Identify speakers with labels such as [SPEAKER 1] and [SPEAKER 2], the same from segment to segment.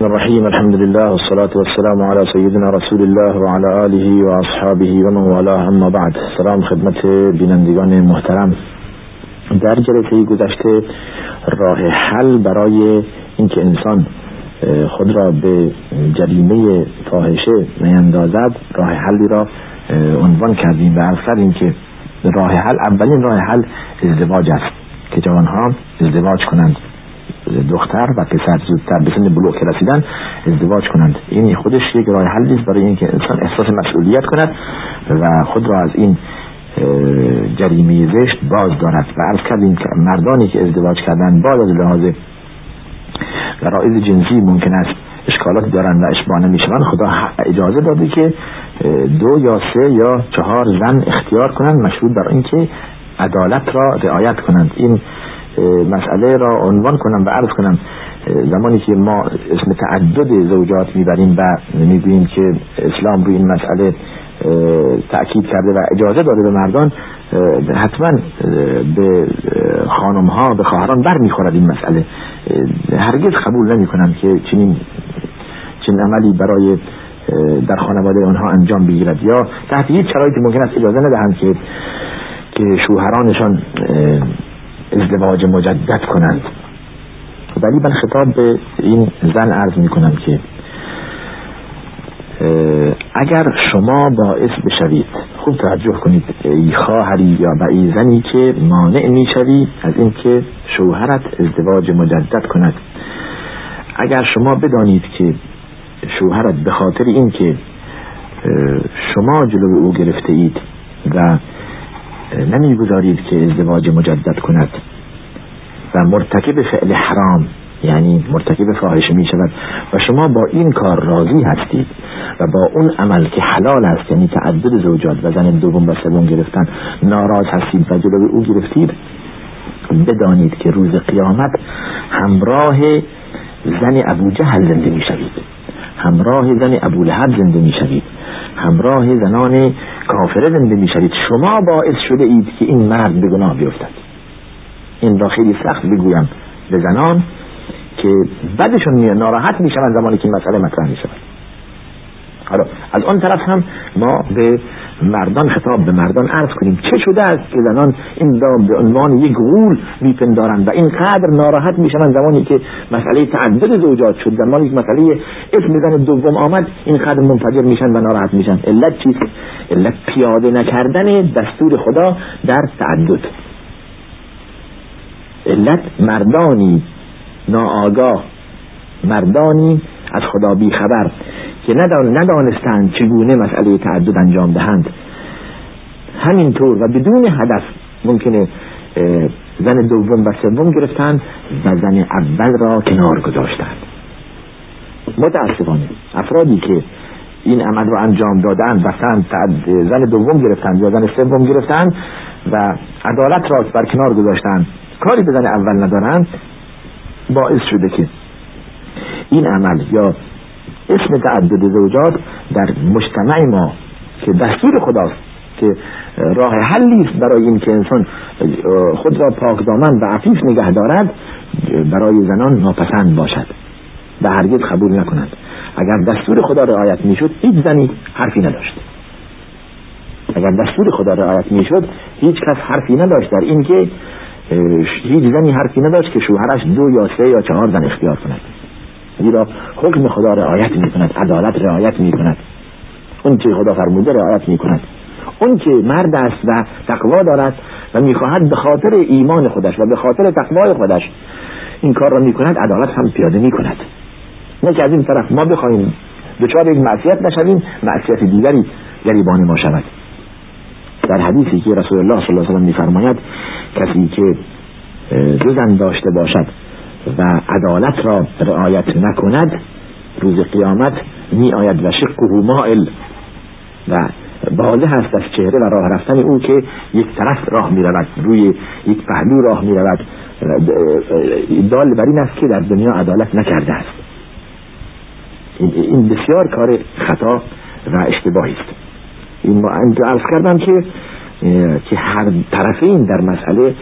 [SPEAKER 1] الرحیم الحمد لله والصلاة والسلام على سیدنا رسول الله و على آله و اصحابه و من والاه بعد سلام خدمت بینندگان محترم. در جلسه گذشته راه حل برای اینکه انسان خود را به جریمه فاحشه نیندازد راه حلی را عنوان کردیم و عرض کردیم که راه حل اولین راه حل ازدواج است که جوانها ازدواج کنند. دختر و پسر زودتر به سن بلوغ رسیدن ازدواج کنند. این خودش یک راه حلی است برای اینکه انسان احساس مسئولیت کند و خود را از این جریمه زشت باز دارد. و عرض کردیم که مردانی که ازدواج کردن باز از لحاظ رائز جنسی ممکن است اشکالات دارن و اشباه نمی‌شوند. خدا اجازه داده که دو یا سه یا چهار زن اختیار کنند مشروط بر اینکه عدالت را رعایت کنند. این مسئله را عنوان کنم و عرض کنم. زمانی که ما اسم تعدد زوجات می‌بریم و می‌گوییم که اسلام روی این مسئله تأکید کرده و اجازه داده به مردان حتما به خانم ها به خواهران بر می‌خورد این مسئله. هرگز قبول نمی کنم که چنین چنین عملی برای در خانواده آنها انجام بگیرد. یا تحت هیچ شرایطی ممکن است اجازه ندهند که که شوهرانشان ازدواج مجدد کنند. ولی من خطاب به این زن عرض می کنم که اگر شما باعث بشوید خوب توجه کنید ای خواهری یا به ای زنی که مانع می‌شوی از اینکه شوهرت ازدواج مجدد کند. اگر شما بدانید که شوهرت به خاطر اینکه شما جلو او گرفته اید و نمی‌گذارید که ازدواج مجدد کند. و مرتکب فعل حرام یعنی مرتکب فاحشه می شود و شما با این کار راضی هستید و با اون عمل که حلال است یعنی تعدد زوجات و زن دوم و سوم گرفتن ناراض هستید و جلوی او گرفتید بدانید که روز قیامت همراه زن ابو جهل زنده می شوید همراه زن ابو لحب زنده می شوید همراه زنان کافره زنده می شوید شما باعث شده اید که این مرد به گناه بیفتد. این را خیلی سخت بگویم به زنان که بدشون میاد ناراحت میشن زمانی که مسئله مطرح می‌شود. حالا از آن طرف هم ما به مردان خطاب به مردان عرض کنیم چه شده است که زنان این را به عنوان یک غول میپندارند و اینقدر ناراحت میشن زمانی که مسئله تعدد زوجات شد زمانی که مسئله اسم زن دوم آمد اینقدر منفجر میشن و ناراحت میشن. علت چیست علت پیاده نکردن دستور خدا در تعدد. علت مردانی ناآگاه مردانی از خدا بی که ندانستند چگونه مسئله تعدد انجام دهند. همینطور و بدون هدف ممکنه زن دوم و سوم گرفتند و زن اول را کنار گذاشتند. متاسفانه افرادی که این عمل را انجام دادند و زن دوم گرفتند یا زن سوم گرفتند و عدالت را بر کنار گذاشتند کاری به زن اول ندارند باعث شده که این عمل یا اسم تعدد زوجات در مجتمع ما که دستور خداست که راه حلی است برای این که انسان خود را پاک دامن و عفیف نگه دارد برای زنان ناپسند باشد و هرگز قبول نکنند اگر دستور خدا رعایت می‌شد هیچ زنی حرفی نداشت. اگر دستور خدا رعایت می‌شد هیچ کس حرفی نداشت در اینکه هیچ زنی حرفی نداشت که شوهرش دو یا سه یا چهار زن اختیار کند. زیرا حکم خدا رعایت می کند عدالت رعایت می کند اون که خدا فرموده رعایت می کند اون که مرد است و تقوا دارد و می‌خواهد به خاطر ایمان خودش و به خاطر تقوای خودش این کار را می کند عدالت هم پیاده می کند نه که از این طرف ما بخواهیم دچار یک معصیت نشویم معصیت دیگری گریبان ما شود. در حدیثی که رسول الله صلی الله علیه و میفرماید کسی که دو زن داشته باشد و عدالت را رعایت نکند روز قیامت می آید و شقه مائل. و بازه هست از چهره و راه رفتن او که یک طرف راه می رود روی یک پهلو راه می رود دال بر این است که در دنیا عدالت نکرده است. این بسیار کار خطا و اشتباهی است. این ما عرض کردم که که هر طرفین در مسئله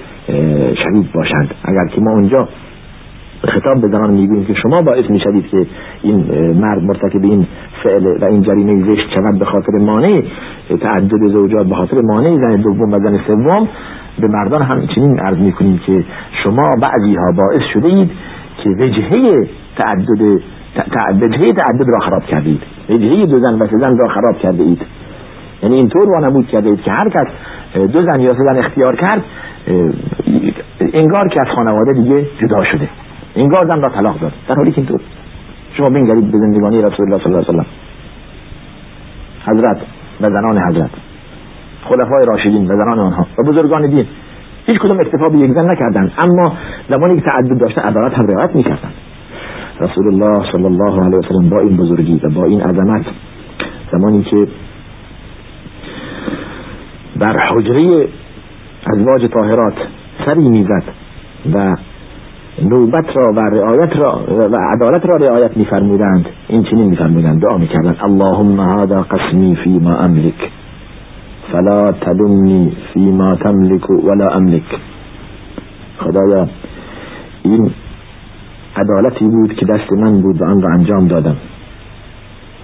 [SPEAKER 1] شهید باشند. اگر که ما اونجا خطاب به زنان می‌گوییم که شما باعث می‌شوید که این مرد مرتکب این فعل و این جریمه زشت شود به خاطر مانع تعدد زوجات به خاطر مانع زن دوم و زن سوم به مردان هم چنین عرض می‌کنیم که شما بعضی ها باعث شده اید که وجهه تعدد وجهه تعدد را خراب کردید وجهه دو زن و سه زن را خراب کرده اید یعنی اینطور وانمود کرده اید که هر کس دو زن یا سه زن اختیار کرد انگار که از خانواده دیگه جدا شده. انگار زن را طلاق داد. در حالی که اینطور شما بنگرید به زندگانی رسول الله صلی الله علیه و حضرت و زنان حضرت خلفای راشدین و زنان آنها و بزرگان دین هیچ کدوم اکتفا به یک زن نکردند اما زمانی که تعدد داشته عدالت هم رعایت می‌کردند. رسول الله صلی الله علیه و با این بزرگی و با این عظمت زمانی که در حجره ازواج طاهرات سری می‌زد و نوبت را و رعایت را و عدالت را رعایت میفرمودند. این چنین میفرمودند. دعا می‌کردند. اللهم هذا قسمی فی ما املک. فلا تلمنی فی ما تملک ولا املک. خدایا این عدالتی بود که دست من بود و آن را انجام دادم.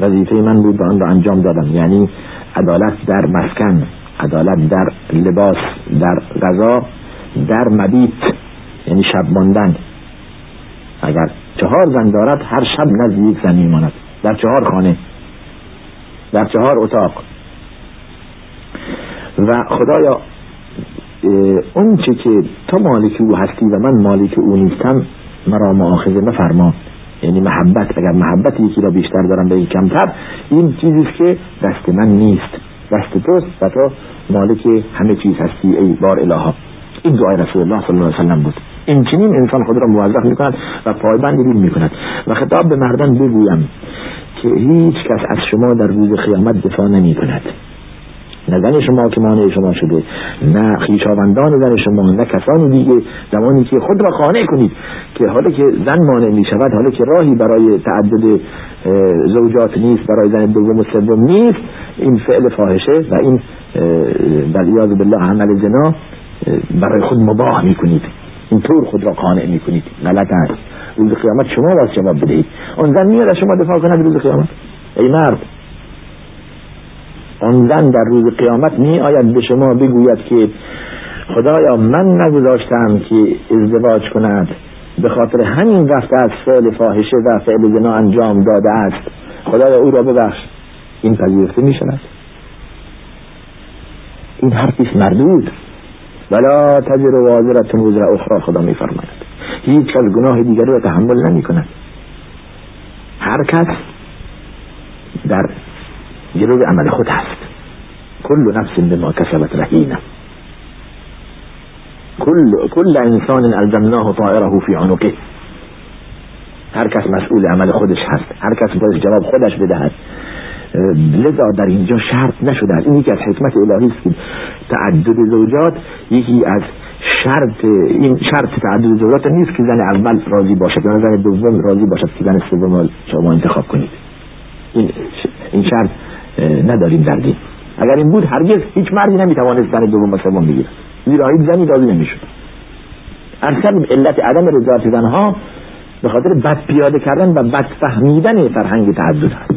[SPEAKER 1] وظیفه من بود و آن را انجام دادم. یعنی عدالت در مسکن عدالت در لباس در غذا در مبیت. یعنی شب ماندن. اگر چهار زن دارد هر شب نزد یک زن میماند در چهار خانه. در چهار اتاق. و خدایا اون چه که تو مالک او هستی و من مالک او نیستم مرا معاخذه مفرما یعنی محبت. اگر محبت یکی را بیشتر دارم به یک کمتر این چیزی که دست من نیست. دست توست و تو مالک همه چیز هستی ای بار الها این دعای رسول الله صلی الله علیه وسلم بود. این چنین انسان خود را موظف می کند و پایبند دین می کند و خطاب به مردان بگویم که هیچ کس از شما در روز قیامت دفاع نمی کند نه زن شما که مانع شما شده نه خیشاوندان زن شما نه کسانی دیگه زمانی که خود را خانه کنید که حالا که زن مانع می شود حالا که راهی برای تعدد زوجات نیست برای زن دوم و سوم نیست این فعل فاحشه و این در ایاز بالله عمل زنا برای خود مباه می کنید اینطور خود را قانع می کنید غلط است روز قیامت شما باز جواب بدهید. اون زن میاد شما دفاع کند روز قیامت. ای مرد. آن زن در روز قیامت می آید به شما بگوید که خدایا من نگذاشتم که ازدواج کند. به خاطر همین رفته از فعل فاحشه و فعل زنا انجام داده است. خدایا او را ببخش. این پذیرفته می شود این حرفیست مردود. ولا تجر وازرت وزر اخرى خدا می فرماید هیچ از گناه دیگری را تحمل نمی کند. هر کس در جلو عمل خود هست. کل نفس بما کسبت رهینه. كل كل انسان الزمناه طائره في عنقه. هر کس مسئول عمل خودش هست. هر کس باید جواب خودش بدهد. لذا در اینجا شرط نشده این یکی از حکمت الهی است که تعدد زوجات یکی از شرط این شرط تعدد زوجات نیست که زن اول راضی باشد یا زن دوم راضی باشد که زن سوم شما انتخاب کنید. این این شرط نداریم در دین. اگر این بود هرگز هیچ مردی نمی‌توانست زن دوم و سوم بگیرد. زیرا هیچ زنی راضی نمی‌شد. ارسل علت عدم رضایت زنها به خاطر بد پیاده کردن و بد فهمیدن فرهنگ تعدد هست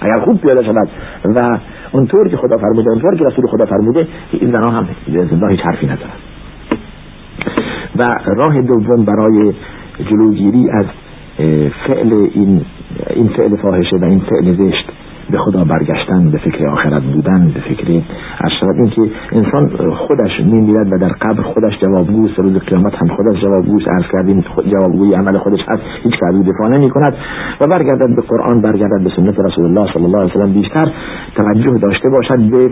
[SPEAKER 1] اگر خوب پیاده شود و اونطور که خدا فرموده اونطور که رسول خدا فرموده این زنها هم زنده هیچ حرفی ندارد و راه دوم برای جلوگیری از فعل این این فعل فاحشه و این فعل زشت به خدا برگشتن به فکر آخرت بودن به فکر اشرت این که انسان خودش میمیرد و در قبر خودش جوابگوست روز قیامت هم خودش جوابگوست عرض کردیم جوابگوی عمل خودش هست هیچ کاری دفاع نمی کند و برگردد به قرآن برگردد به سنت رسول الله صلی الله علیه وسلم بیشتر توجه داشته باشد به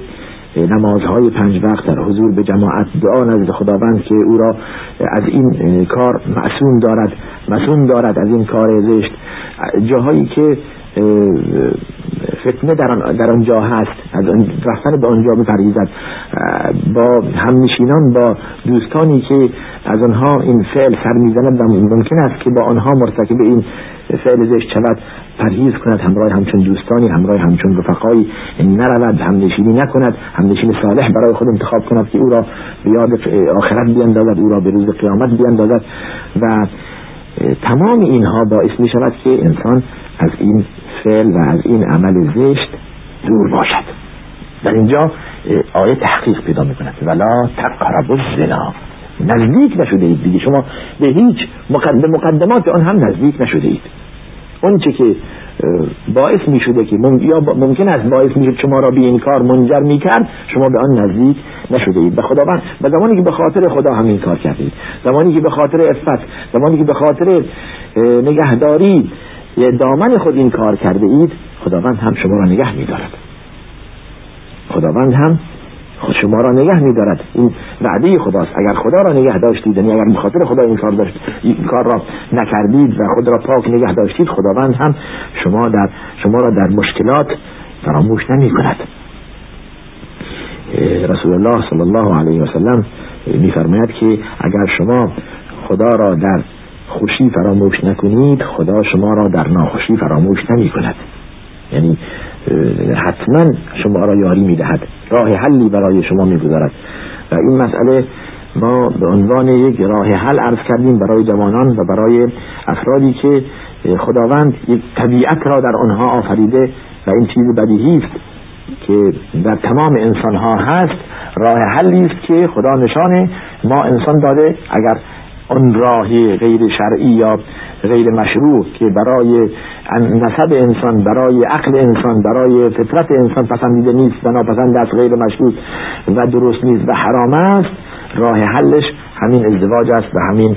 [SPEAKER 1] نمازهای پنج وقت در حضور به جماعت. دعا نزد خداوند که او را از این کار معصوم دارد معصوم دارد از این کار زشت. جاهایی که فتنه در, در آنجا هست. از رفتن به آنجا بپریزد با همنشینان با دوستانی که از آنها این فعل سر می‌زند و ممکن است که با آنها مرتکب این فعل زشت شود پرهیز کند. همراه همچون دوستانی همراه همچون رفقایی نرود همنشینی نکند. همنشین صالح برای خود انتخاب کند که او را به یاد آخرت بیندازد او را به روز قیامت بیندازد. و تمام اینها باعث می شود که انسان از این فعل و از این عمل زشت دور باشد. در اینجا آیه تحقیق پیدا می کند. ولا تقرب الزنا. نزدیک نشده اید دیگه. شما به هیچ مقدم مقدمات آن هم نزدیک نشده اید. اون چه که باعث می شده که یا ممکن است باعث می شما را به این کار منجر می کرد شما به آن نزدیک نشده اید. به خداوند و زمانی که به خاطر خدا همین کار کردید زمانی که به خاطر افت زمانی که به خاطر نگهداری دامن خود این کار کرده اید خداوند هم شما را نگه می دارد خداوند هم خود شما را نگه می دارد این وعده خداست. اگر خدا را نگه داشتید یعنی اگر بخاطر خدا این کار, داشت این کار را نکردید و خود را پاک نگه داشتید خداوند هم شما, در شما را در مشکلات فراموش نمی کند رسول الله صلی الله علیه و سلم میفرماید که اگر شما خدا را در خوشی فراموش نکنید خدا شما را در ناخوشی فراموش نمی کند یعنی حتما شما را یاری می‌دهد. راه حلی برای شما می‌گذارد. و این مسئله ما به عنوان یک راه حل عرض کردیم برای جوانان و برای افرادی که خداوند یک طبیعت را در آنها آفریده و این چیز بدیهی است که در تمام انسان ها هست راه حلی است که خدا نشانه ما انسان داده. اگر آن راهی غیر شرعی یا غیر مشروع که برای نسب انسان برای عقل انسان برای فطرت انسان پسندیده نیست و ناپسند است غیر مشروع و درست نیست و حرام است راه حلش همین ازدواج است و همین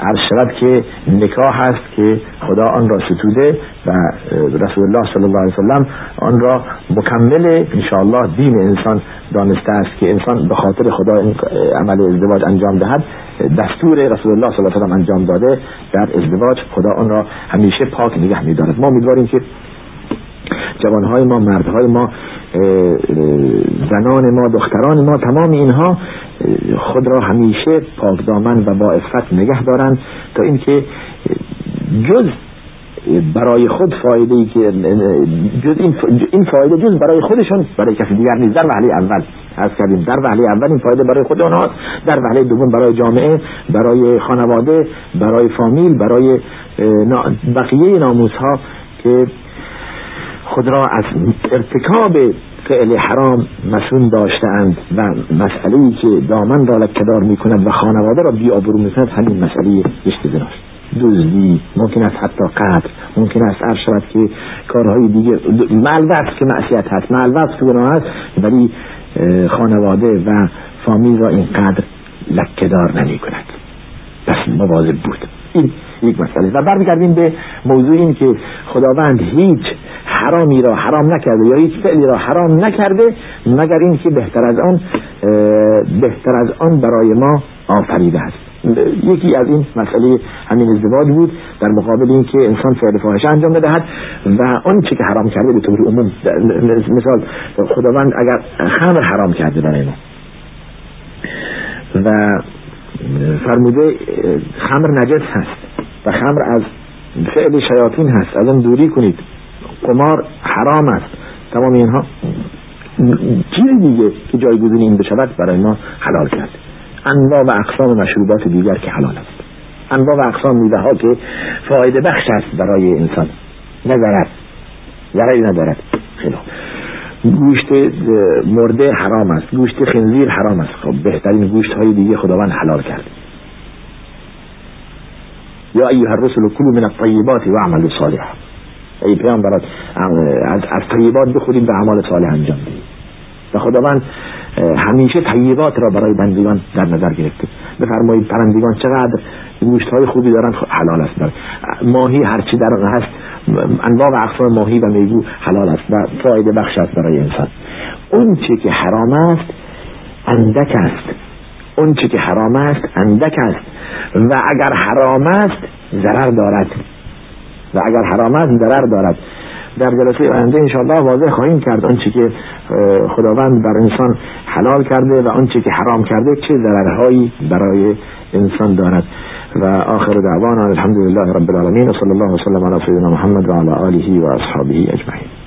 [SPEAKER 1] عرض شود که نکاح است که خدا آن را ستوده و رسول الله صلی الله علیه وسلم آن را مکمل انشاءالله دین انسان دانسته است که انسان به خاطر خدا عمل ازدواج انجام دهد. دستور رسول الله صلی الله علیه وسلم انجام داده. در ازدواج خدا آن را همیشه پاک نگه می‌دارد ما امیدواریم که جوانهای ما مردهای ما زنان ما دختران ما تمام اینها خود را همیشه پاک دامن و با افت نگه دارند تا اینکه جز برای خود فایده ای که جز این فایده جز برای خودشون برای کسی دیگر نیست. در وحله اول از کردیم. در وحله اول این فایده برای خود آنها در وحله دوم برای جامعه برای خانواده برای فامیل برای بقیه ناموس ها که خود را از ارتکاب فعل حرام مسون داشتند و مسئله که دامن را لکدار می کند و خانواده را بی آبرو می کند همین مسئله رشت زناست. دزدی ممکن است حتی قدر ممکن است عرض شود که کارهای دیگه معلوت که معصیت هست معلوت که گناه هست ولی خانواده و فامیل را اینقدر لکدار نمی کند پس مواظب بود. این یک مسئله. و برمیگردیم به موضوع این که خداوند هیچ حرامی را حرام نکرده یا هیچ فعلی را حرام نکرده مگر این که بهتر از آن بهتر از آن برای ما آفریده است. یکی از این مسئله همین ازدواج بود در مقابل این که انسان فعل فاحشه انجام بدهد و آن که حرام کرده به طور عموم مثال خداوند اگر خمر حرام کرده برای ما و فرموده خمر نجس هست و خمر از فعل شیاطین هست از آن دوری کنید. قمار حرام است. تمام اینها چیز دیگه که جایگزین این بشود برای ما حلال کرد. انواع و اقسام مشروبات دیگر که حلال است. انواع و اقسام میوه ها که فایده بخش است برای انسان. نظرت. ضرری ندارد. خیلی گوشت مرده حرام است. گوشت خنزیر حرام است. خب بهترین گوشت های دیگه خداوند حلال کرد. یا ایها الرسل کلوا من الطیبات و عملوا صالحا. ای پیامبرات از, از طیبات بخورید به اعمال صالح انجام دهید و خداوند همیشه طیبات را برای بندگان در نظر گرفته. بفرمایید پرندگان چقدر گوشت های خوبی دارن؟ حلال است. بر. ماهی هرچی در هست انواع و اقسام ماهی و میگو حلال است و فایده بخش است برای انسان. اون چی که حرام است اندک است. اون چی که حرام است اندک است. و اگر حرام است ضرر دارد. و اگر حرام است ضرر دارد. در جلسه آینده انشاءالله واضح خواهیم کرد آنچه که خداوند بر انسان حلال کرده و آنچه که حرام کرده چه ضررهایی برای انسان دارد. و آخر دعوانا الحمد لله رب العالمین و صلی الله وسلم علی سیدنا محمد و علی آله و اصحابه اجمعین.